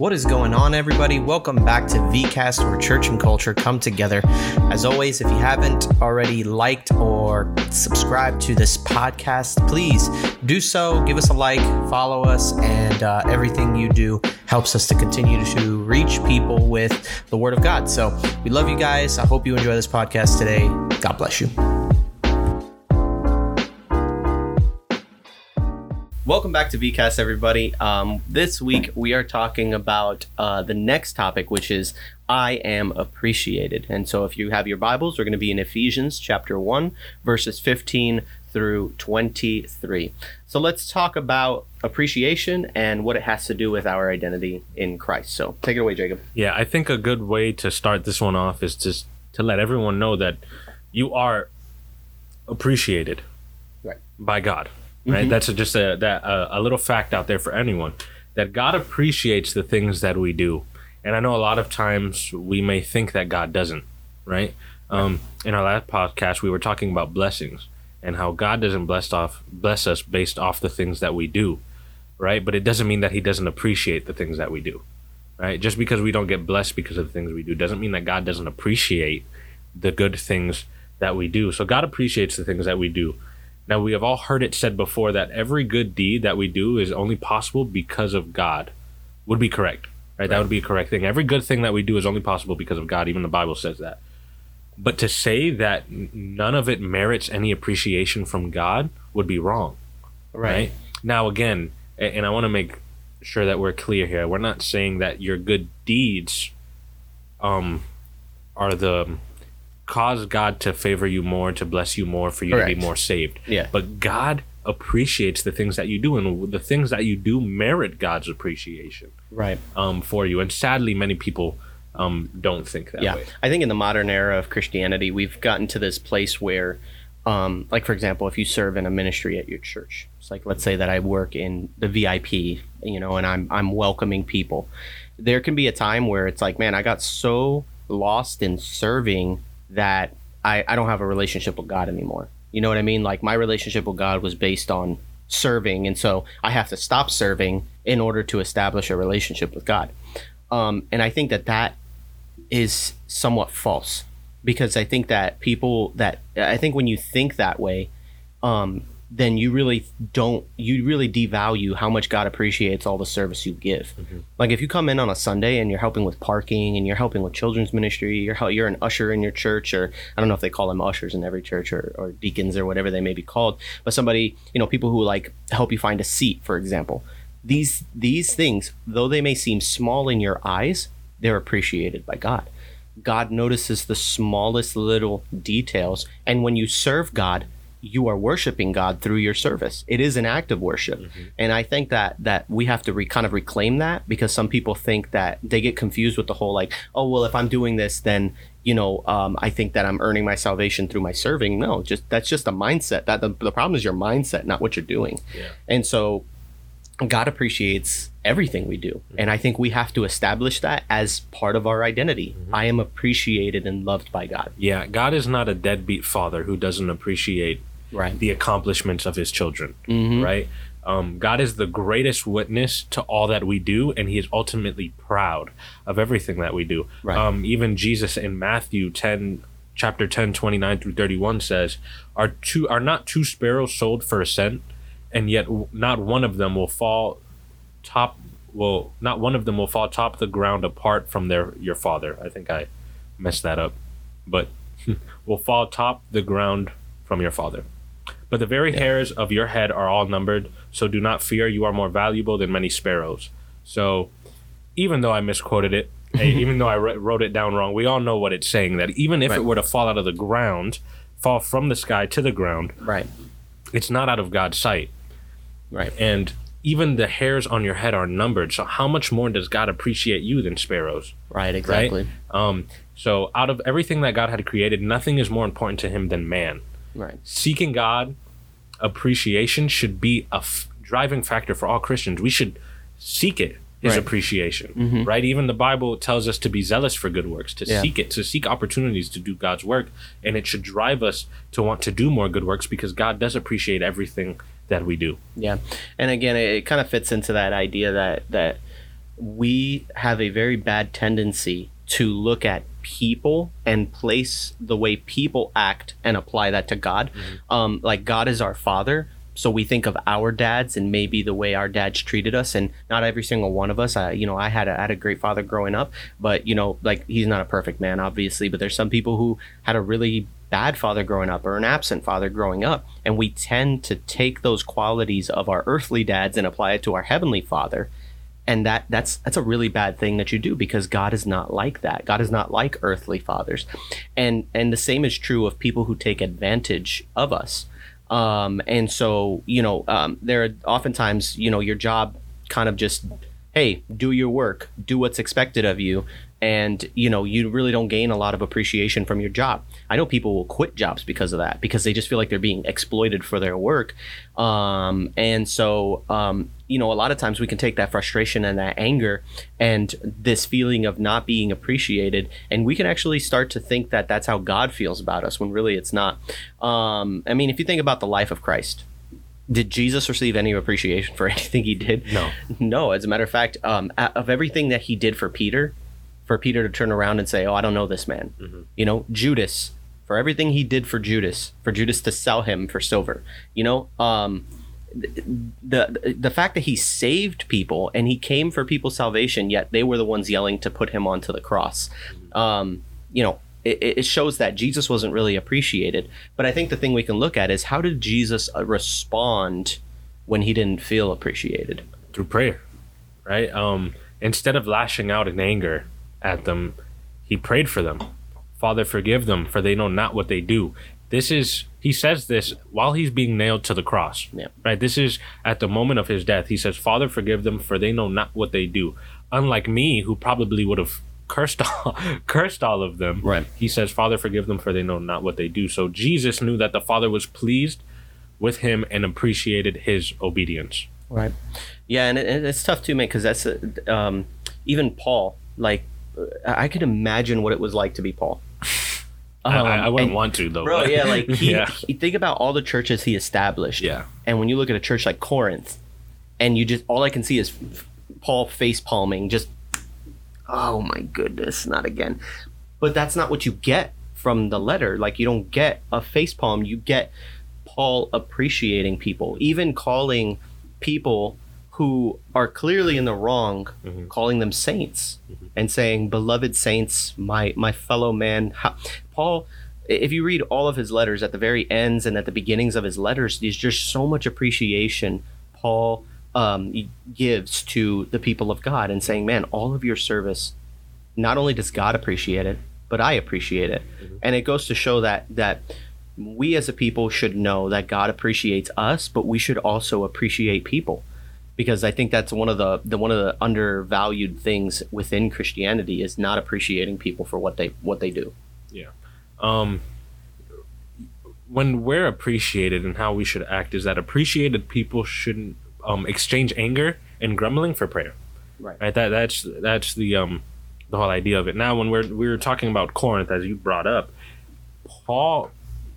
What is going on, everybody? Welcome back to VCast, where church and culture come together. As always, if you haven't already liked or subscribed to this podcast, please do so. Give us a like, follow us, and uh, everything you do helps us to continue to reach people with the Word of God. So we love you guys. I hope you enjoy this podcast today. God bless you. Welcome back to VCast, everybody. Um, this week we are talking about uh, the next topic, which is I am appreciated. And so, if you have your Bibles, we're going to be in Ephesians chapter 1, verses 15 through 23. So, let's talk about appreciation and what it has to do with our identity in Christ. So, take it away, Jacob. Yeah, I think a good way to start this one off is just to let everyone know that you are appreciated Right. by God. Right. That's a, just a that a, a little fact out there for anyone that God appreciates the things that we do, and I know a lot of times we may think that God doesn't. Right. Um, in our last podcast, we were talking about blessings and how God doesn't bless off bless us based off the things that we do, right? But it doesn't mean that He doesn't appreciate the things that we do, right? Just because we don't get blessed because of the things we do doesn't mean that God doesn't appreciate the good things that we do. So God appreciates the things that we do. Now we have all heard it said before that every good deed that we do is only possible because of God. Would be correct, right? That would be a correct thing. Every good thing that we do is only possible because of God. Even the Bible says that. But to say that none of it merits any appreciation from God would be wrong right? Now, again, and I want to make sure that we're clear here. We're not saying that your good deeds, um, are the cause God to favor you more, to bless you more, for you to be more saved. Yeah. But God appreciates the things that you do, and the things that you do merit God's appreciation Right. um, for you. And sadly, many people um, don't think that yeah way. i think in the modern era of christianity we've gotten to this place where um, like for example if you serve in a ministry at your church it's like let's say that i work in the vip you know and i'm i'm welcoming people there can be a time where it's like man i got so lost in serving that i i don't have a relationship with god anymore. You know what i mean? Like my relationship with god was based on serving and so i have to stop serving in order to establish a relationship with god. Um, and i think that that is somewhat false because I think that people that I think when you think that way, um, then you really don't you really devalue how much God appreciates all the service you give. Mm-hmm. Like if you come in on a Sunday and you're helping with parking and you're helping with children's ministry, you're you're an usher in your church or I don't know if they call them ushers in every church or, or deacons or whatever they may be called, but somebody you know people who like help you find a seat, for example. These these things, though they may seem small in your eyes, they're appreciated by God. God notices the smallest little details. And when you serve God, you are worshiping God through your service. It is an act of worship. Mm-hmm. And I think that that we have to re, kind of reclaim that because some people think that they get confused with the whole like, oh well, if I'm doing this, then you know, um, I think that I'm earning my salvation through my serving. No, just that's just a mindset. That the, the problem is your mindset, not what you're doing. Yeah. And so God appreciates everything we do. Mm-hmm. And I think we have to establish that as part of our identity. Mm-hmm. I am appreciated and loved by God. Yeah, God is not a deadbeat father who doesn't appreciate Right. the accomplishments of his children, Mhm. right? Um, God is the greatest witness to all that we do, and He is ultimately proud of everything that we do. Right. Um, even Jesus in Matthew ten, chapter 10, 29 through thirty one says, "Are two are not two sparrows sold for a cent, and yet not one of them will fall top. Well, not one of them will fall top the ground apart from their your father." I think I messed that up, but will fall top the ground from your father. But the very hairs of your head are all numbered, so do not fear. You are more valuable than many sparrows. So, even though I misquoted it, even though I wr- wrote it down wrong, we all know what it's saying. That even if Right. it were to fall out of the ground, fall from the sky to the ground, Right. it's not out of God's sight. Right. And even the hairs on your head are numbered. So, how much more does God appreciate you than sparrows? Right. Exactly. Um, so, out of everything that God had created, nothing is more important to Him than man Right. seeking God appreciation should be a f- driving factor for all Christians. We should seek it, His Right. appreciation, mm-hmm. right? Even the Bible tells us to be zealous for good works, to Yeah. seek it, to seek opportunities to do God's work, and it should drive us to want to do more good works because God does appreciate everything that we do. Yeah, and again, it, it kind of fits into that idea that that we have a very bad tendency to look at people and place the way people act and apply that to God. Um, like God is our father. So we think of our dads and maybe the way our dads treated us, and not every single one of us. I, you know, I had a, I had a great father growing up, but you know, like he's not a perfect man, obviously. But there's some people who had a really bad father growing up or an absent father growing up, and we tend to take those qualities of our earthly dads and apply it to our heavenly father and that that's that's a really bad thing that you do because God is not like that. God is not like earthly fathers, and and the same is true of people who take advantage of us. Um, and so you know, um, there are oftentimes you know your job kind of just hey do your work, do what's expected of you, and you know you really don't gain a lot of appreciation from your job. I know people will quit jobs because of that because they just feel like they're being exploited for their work, um, and so um, you know a lot of times we can take that frustration and that anger and this feeling of not being appreciated, and we can actually start to think that that's how God feels about us when really it's not. Um, I mean, if you think about the life of Christ, did Jesus receive any appreciation for anything he did? No. No. As a matter of fact, um, of everything that he did for Peter, for Peter to turn around and say, "Oh, I don't know this man," you know, Judas, for everything he did for Judas, for Judas to sell him for silver, you know, um, the the fact that he saved people and he came for people's salvation, yet they were the ones yelling to put him onto the cross. Um, you know, it, it shows that Jesus wasn't really appreciated. But I think the thing we can look at is how did Jesus uh, respond when he didn't feel appreciated? through prayer, right? Um, instead of lashing out in anger at them, he prayed for them. Father, forgive them, for they know not what they do. This is, he says this while he's being nailed to the cross, Yeah. right? This is at the moment of his death. He says, Father, forgive them, for they know not what they do. Unlike me, who probably would have cursed all, cursed all of them. Right. He says, Father, forgive them, for they know not what they do. So Jesus knew that the Father was pleased with him and appreciated his obedience. Right. Yeah, and it, it's tough too, man, because that's um, even Paul. Like, I could imagine what it was like to be Paul. I, I, Um, I wouldn't and- want to though. bro. Yeah, like he, yeah, he- think about all the churches he established. Yeah. and when you look at a church like Corinth, and you just all I can see is Paul face palming, just oh my goodness, not again. But that's not what you get from the letter. Like you don't get a face palm. You get Paul appreciating people, even calling people who are clearly in the wrong, mm-hmm. calling them saints mm-hmm. and saying, "Beloved saints, my my fellow man." How, Paul, if you read all of his letters at the very ends and at the beginnings of his letters, there's just so much appreciation Paul um, gives to the people of God and saying, "Man, all of your service, not only does God appreciate it, but I appreciate it." Mm-hmm. And it goes to show that that we as a people should know that God appreciates us, but we should also appreciate people. Because I think that's one of the, the one of the undervalued things within Christianity is not appreciating people for what they what they do. yeah. Um, when we're appreciated and how we should act is that appreciated people shouldn't um, exchange anger and grumbling for prayer. Right. Right. That that's that's the um the whole idea of it. Now, when we're we were talking about Corinth, as you brought up, Paul,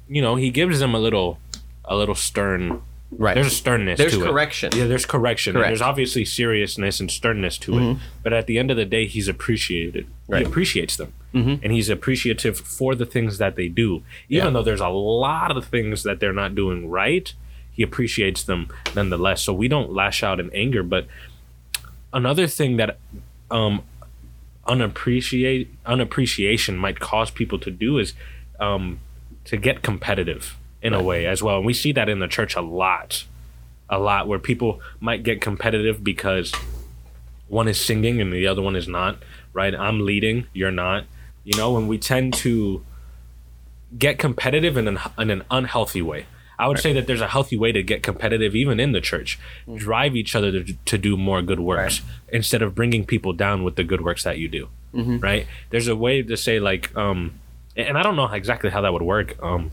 you know, he gives them a little a little stern. Right. There's a sternness There's to it. correction. Yeah, there's correction. Correct. There's obviously seriousness and sternness to it. But at the end of the day, he's appreciated. Right. He appreciates them. Mhm. And he's appreciative for the things that they do. Even Yeah. though there's a lot of things that they're not doing right, he appreciates them nonetheless. So we don't lash out in anger. But another thing that um, unappreciate unappreciation might cause people to do is um, to get competitive in a way as well. And we see that in the church a lot, a lot where people might get competitive because one is singing and the other one is not. Right? I'm leading, you're not. You know, and we tend to get competitive in an in an unhealthy way. I would say that there's a healthy way to get competitive even in the church. Drive each other to, to do more good works instead of bringing people down with the good works that you do. Right? There's a way to say like um and I don't know exactly how that would work um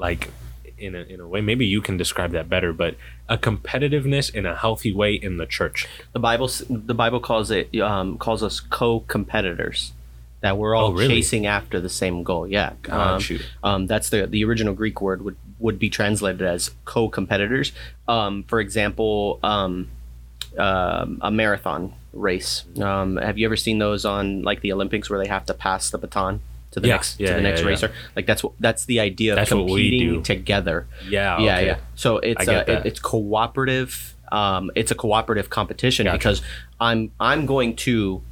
like in a, in a way maybe you can describe that better but a competitiveness in a healthy way in the church. The Bible the Bible calls it um, calls us co-competitors. That we're all Oh, really? chasing after the same goal. Yeah, um, um, that's the the original Greek word would would be translated as co-competitors. Um, for example, um, um, a marathon race. Um, have you ever seen those on like the Olympics where they have to pass the baton to the Yeah, next yeah, to the yeah, next racer? Like that's what that's the idea of That's what we competing do. together. Yeah. Yeah, okay. yeah. So it's a, it, it's cooperative. Um, it's a cooperative competition Gotcha. because I'm I'm going to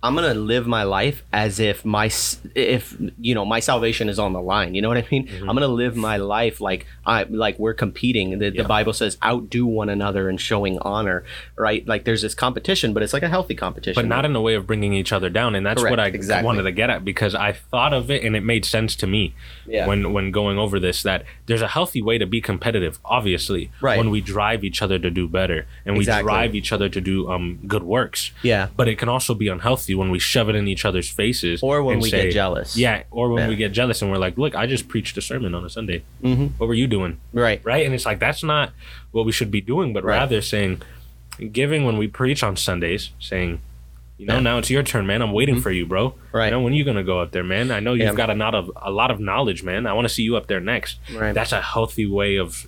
I'm gonna live my life as if my if you know my salvation is on the line. You know what I mean? Mm-hmm. I'm gonna live my life like I like we're competing. The, Yeah. the Bible says outdo one another in showing honor, right? Like there's this competition, but it's like a healthy competition. but not in a way of bringing each other down and that's what i exactly. wanted to get at because i thought of it and it made sense to me Yeah. when when going over this that there's a healthy way to be competitive obviously Right. when we drive each other to do better and we Exactly. drive each other to do um good works yeah, but it can also be unhealthy when we shove it in each other's faces or when we say- get jealous. yeah or when Yeah. we get jealous and we're like look i just preached a sermon on a sunday hmm what were you doing right. right? And it's like that's not what we should be doing, but Right. rather saying, giving when we preach on Sundays, saying, you know, Yeah. now it's your turn, man. I'm waiting for you, bro. Right. You know, when you gonna go up there, man? I know you've Yeah. got a lot of a lot of knowledge, man. I want to see you up there next. Right. That's a healthy way of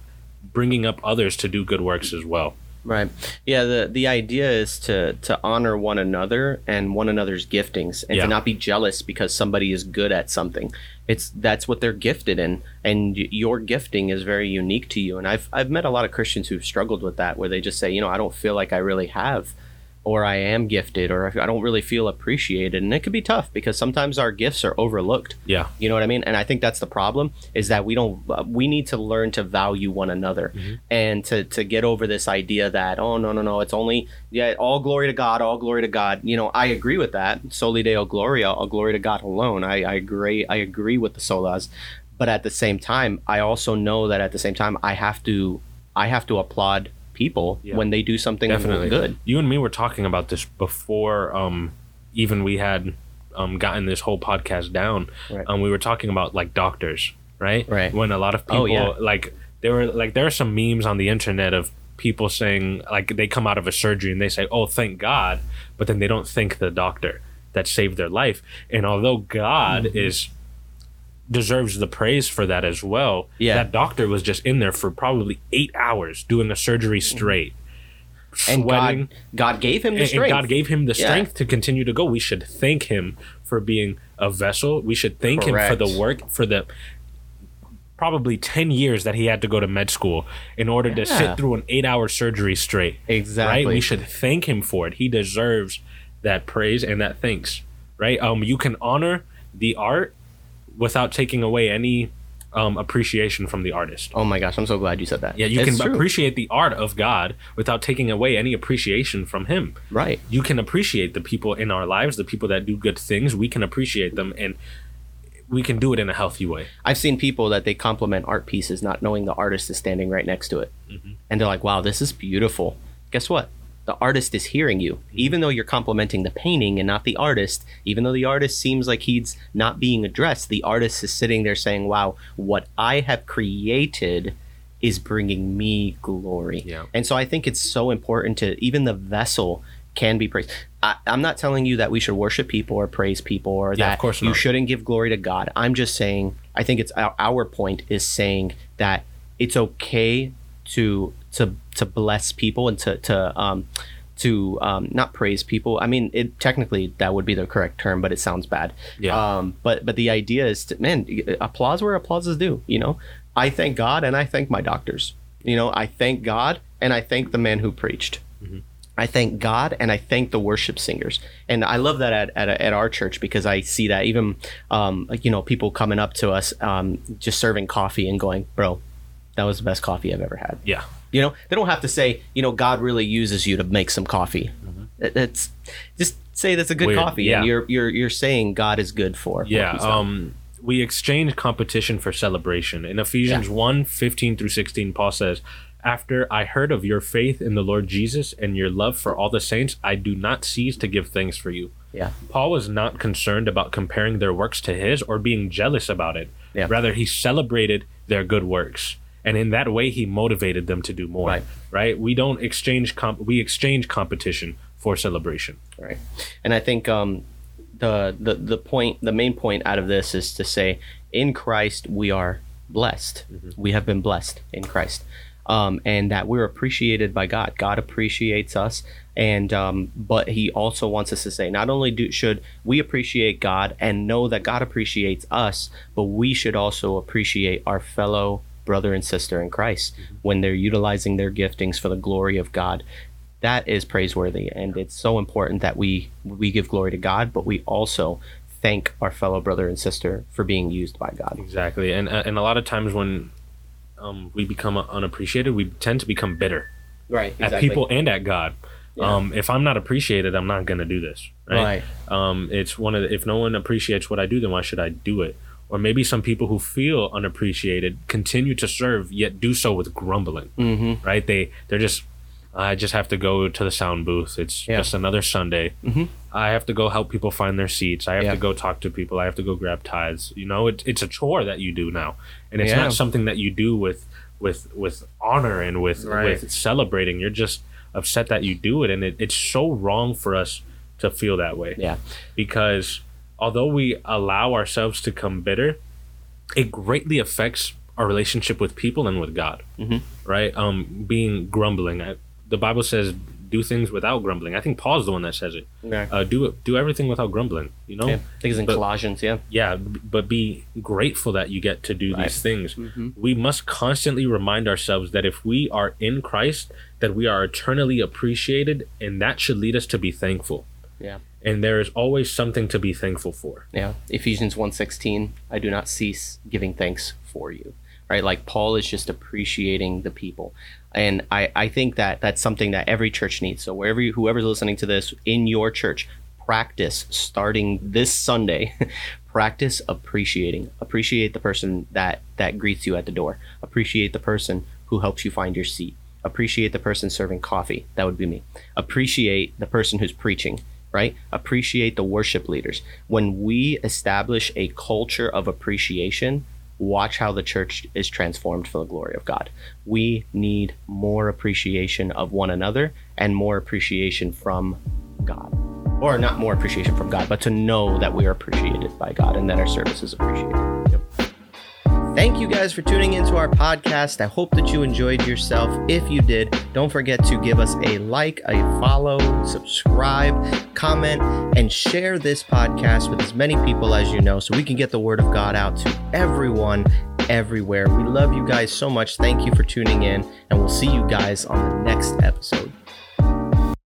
bringing up others to do good works as well. Right. Yeah. The the idea is to to honor one another and one another's giftings, and Yeah. to not be jealous because somebody is good at something. It's that's what they're gifted in, and your gifting is very unique to you. And I've I've met a lot of Christians who've struggled with that, where they just say, you know, I don't feel like I really have. Or I am gifted, or I don't really feel appreciated, and it could be tough because sometimes our gifts are overlooked. Yeah. You know what I mean? And I think that's the problem is that we don't uh, we need to learn to value one another and to to get over this idea that oh no no no it's only yeah all glory to God all glory to God. You know, I agree with that. Soli Deo Gloria, all glory to God alone. I, I agree I agree with the solas. But at the same time, I also know that at the same time I have to I have to applaud people Yeah. when they do something Definitely. good. You and me were talking about this before um even we had um gotten this whole podcast down. Right. Um we were talking about like doctors, right? Right. When a lot of people Oh, yeah. like there were like there are some memes on the internet of people saying like they come out of a surgery and they say, "Oh, thank God," but then they don't thank the doctor that saved their life. And although God Mm-hmm. is deserves the praise for that as well. Yeah. That doctor was just in there for probably eight hours doing the surgery straight. Mm-hmm. And sweating, God God gave him the and, and strength. God gave him the Yeah. strength to continue to go. We should thank him for being a vessel. We should thank him for the work for the probably 10 years that he had to go to med school in order to sit through an 8-hour surgery straight. exactly. Right? We should thank him for it. He deserves that praise and that thanks. Right? Um you can honor the art without taking away any um, appreciation from the artist. Oh my gosh, I'm so glad you said that. Yeah, you It's can true. appreciate the art of God without taking away any appreciation from Him. right. You can appreciate the people in our lives, the people that do good things. We can appreciate them, and we can do it in a healthy way. I've seen people that they compliment art pieces not knowing the artist is standing right next to it. Mm-hmm. And they're like, wow, this is beautiful. Guess what? The artist is hearing you. Even though you're complimenting the painting and not the artist, even though the artist seems like he's not being addressed, the artist is sitting there saying, wow, what I have created is bringing me glory. Yeah. And so I think it's so important to even the vessel can be praised. I, I'm not telling you that we should worship people or praise people or Yeah, of that course you not. shouldn't give glory to God. I'm just saying, I think it's our, our point is saying that it's okay to to to bless people and to to um to um not praise people. I mean, it technically that would be the correct term, but it sounds bad. Yeah. Um, but but the idea is to man, applause where applause is due. You know, I thank God and I thank my doctors. You know, I thank God and I thank the man who preached. I thank God and I thank the worship singers. And I love that at, at, at our church because I see that even, um, you know, people coming up to us um, just serving coffee and going, bro, that was the best coffee I've ever had. Yeah, You know, they don't have to say, you know, God really uses you to make some coffee. It- It's just say that's a good Weird, coffee yeah. and you're, you're, you're saying God is good for. yeah. Um, we exchange competition for celebration. In Ephesians one 15 through 16, Paul says, After I heard of your faith in the Lord Jesus and your love for all the saints, I do not cease to give thanks for you. yeah. Paul was not concerned about comparing their works to his or being jealous about it. Yeah. Rather, he celebrated their good works. And in that way, he motivated them to do more. Right. Right? We don't exchange comp- we exchange competition for celebration. Right. And I think um, the, the the point, the main point out of this is to say, in Christ we are blessed. We have been blessed in Christ. um, and that we're appreciated by God. God appreciates us, and um, but He also wants us to say not only do should we appreciate God and know that God appreciates us, but we should also appreciate our fellow brother and sister in Christ mm-hmm. when they're utilizing their giftings for the glory of God. That is praiseworthy, and it's so important that we we give glory to God, but we also thank our fellow brother and sister for being used by God. Exactly, and and a lot of times when um, we become unappreciated, we tend to become bitter, right? Exactly. At people and at God. Yeah. Um, if I'm not appreciated, I'm not going to do this. Right. right. Um, it's one of the, if no one appreciates what I do, then why should I do it? Or maybe some people who feel unappreciated continue to serve, yet do so with grumbling. Mm-hmm. Right? They they're just I just have to go to the sound booth. It's yeah. just another Sunday. Mm-hmm. I have to go help people find their seats. I have yeah. to go talk to people. I have to go grab tithes. You know, it, it's a chore that you do now, and it's yeah. not something that you do with with with honor and with right. with celebrating. You're just upset that you do it, and it, it's so wrong for us to feel that way. Yeah, because although we allow ourselves to come bitter, it greatly affects our relationship with people and with God. Mm-hmm. Right? Um, being grumbling. I, the Bible says do things without grumbling. I think Paul's the one that says it. Yeah. Uh, do. Do everything without grumbling. You know. Yeah. I think it's in but, Colossians. Yeah. Yeah, but be grateful that you get to do right. these things. Mm-hmm. We must constantly remind ourselves that if we are in Christ, that we are eternally appreciated, and that should lead us to be thankful. Yeah. And there is always something to be thankful for. Yeah. Ephesians 1:16, I do not cease giving thanks for you right? Like Paul is just appreciating the people. And I, I think that that's something that every church needs. So wherever you, whoever's listening to this in your church, practice starting this Sunday. practice appreciating. Appreciate the person that that greets you at the door. Appreciate the person who helps you find your seat. Appreciate the person serving coffee. That would be me. Appreciate the person who's preaching right? Appreciate the worship leaders. When we establish a culture of appreciation, watch how the church is transformed for the glory of God. We need more appreciation of one another and more appreciation from God. Or not more appreciation from God, but to know that we are appreciated by God and that our service is appreciated. Thank you guys for tuning into our podcast. I hope that you enjoyed yourself. If you did, don't forget to give us a like, a follow, subscribe, comment, and share this podcast with as many people as you know so we can get the word of God out to everyone everywhere. We love you guys so much. Thank you for tuning in, and we'll see you guys on the next episode.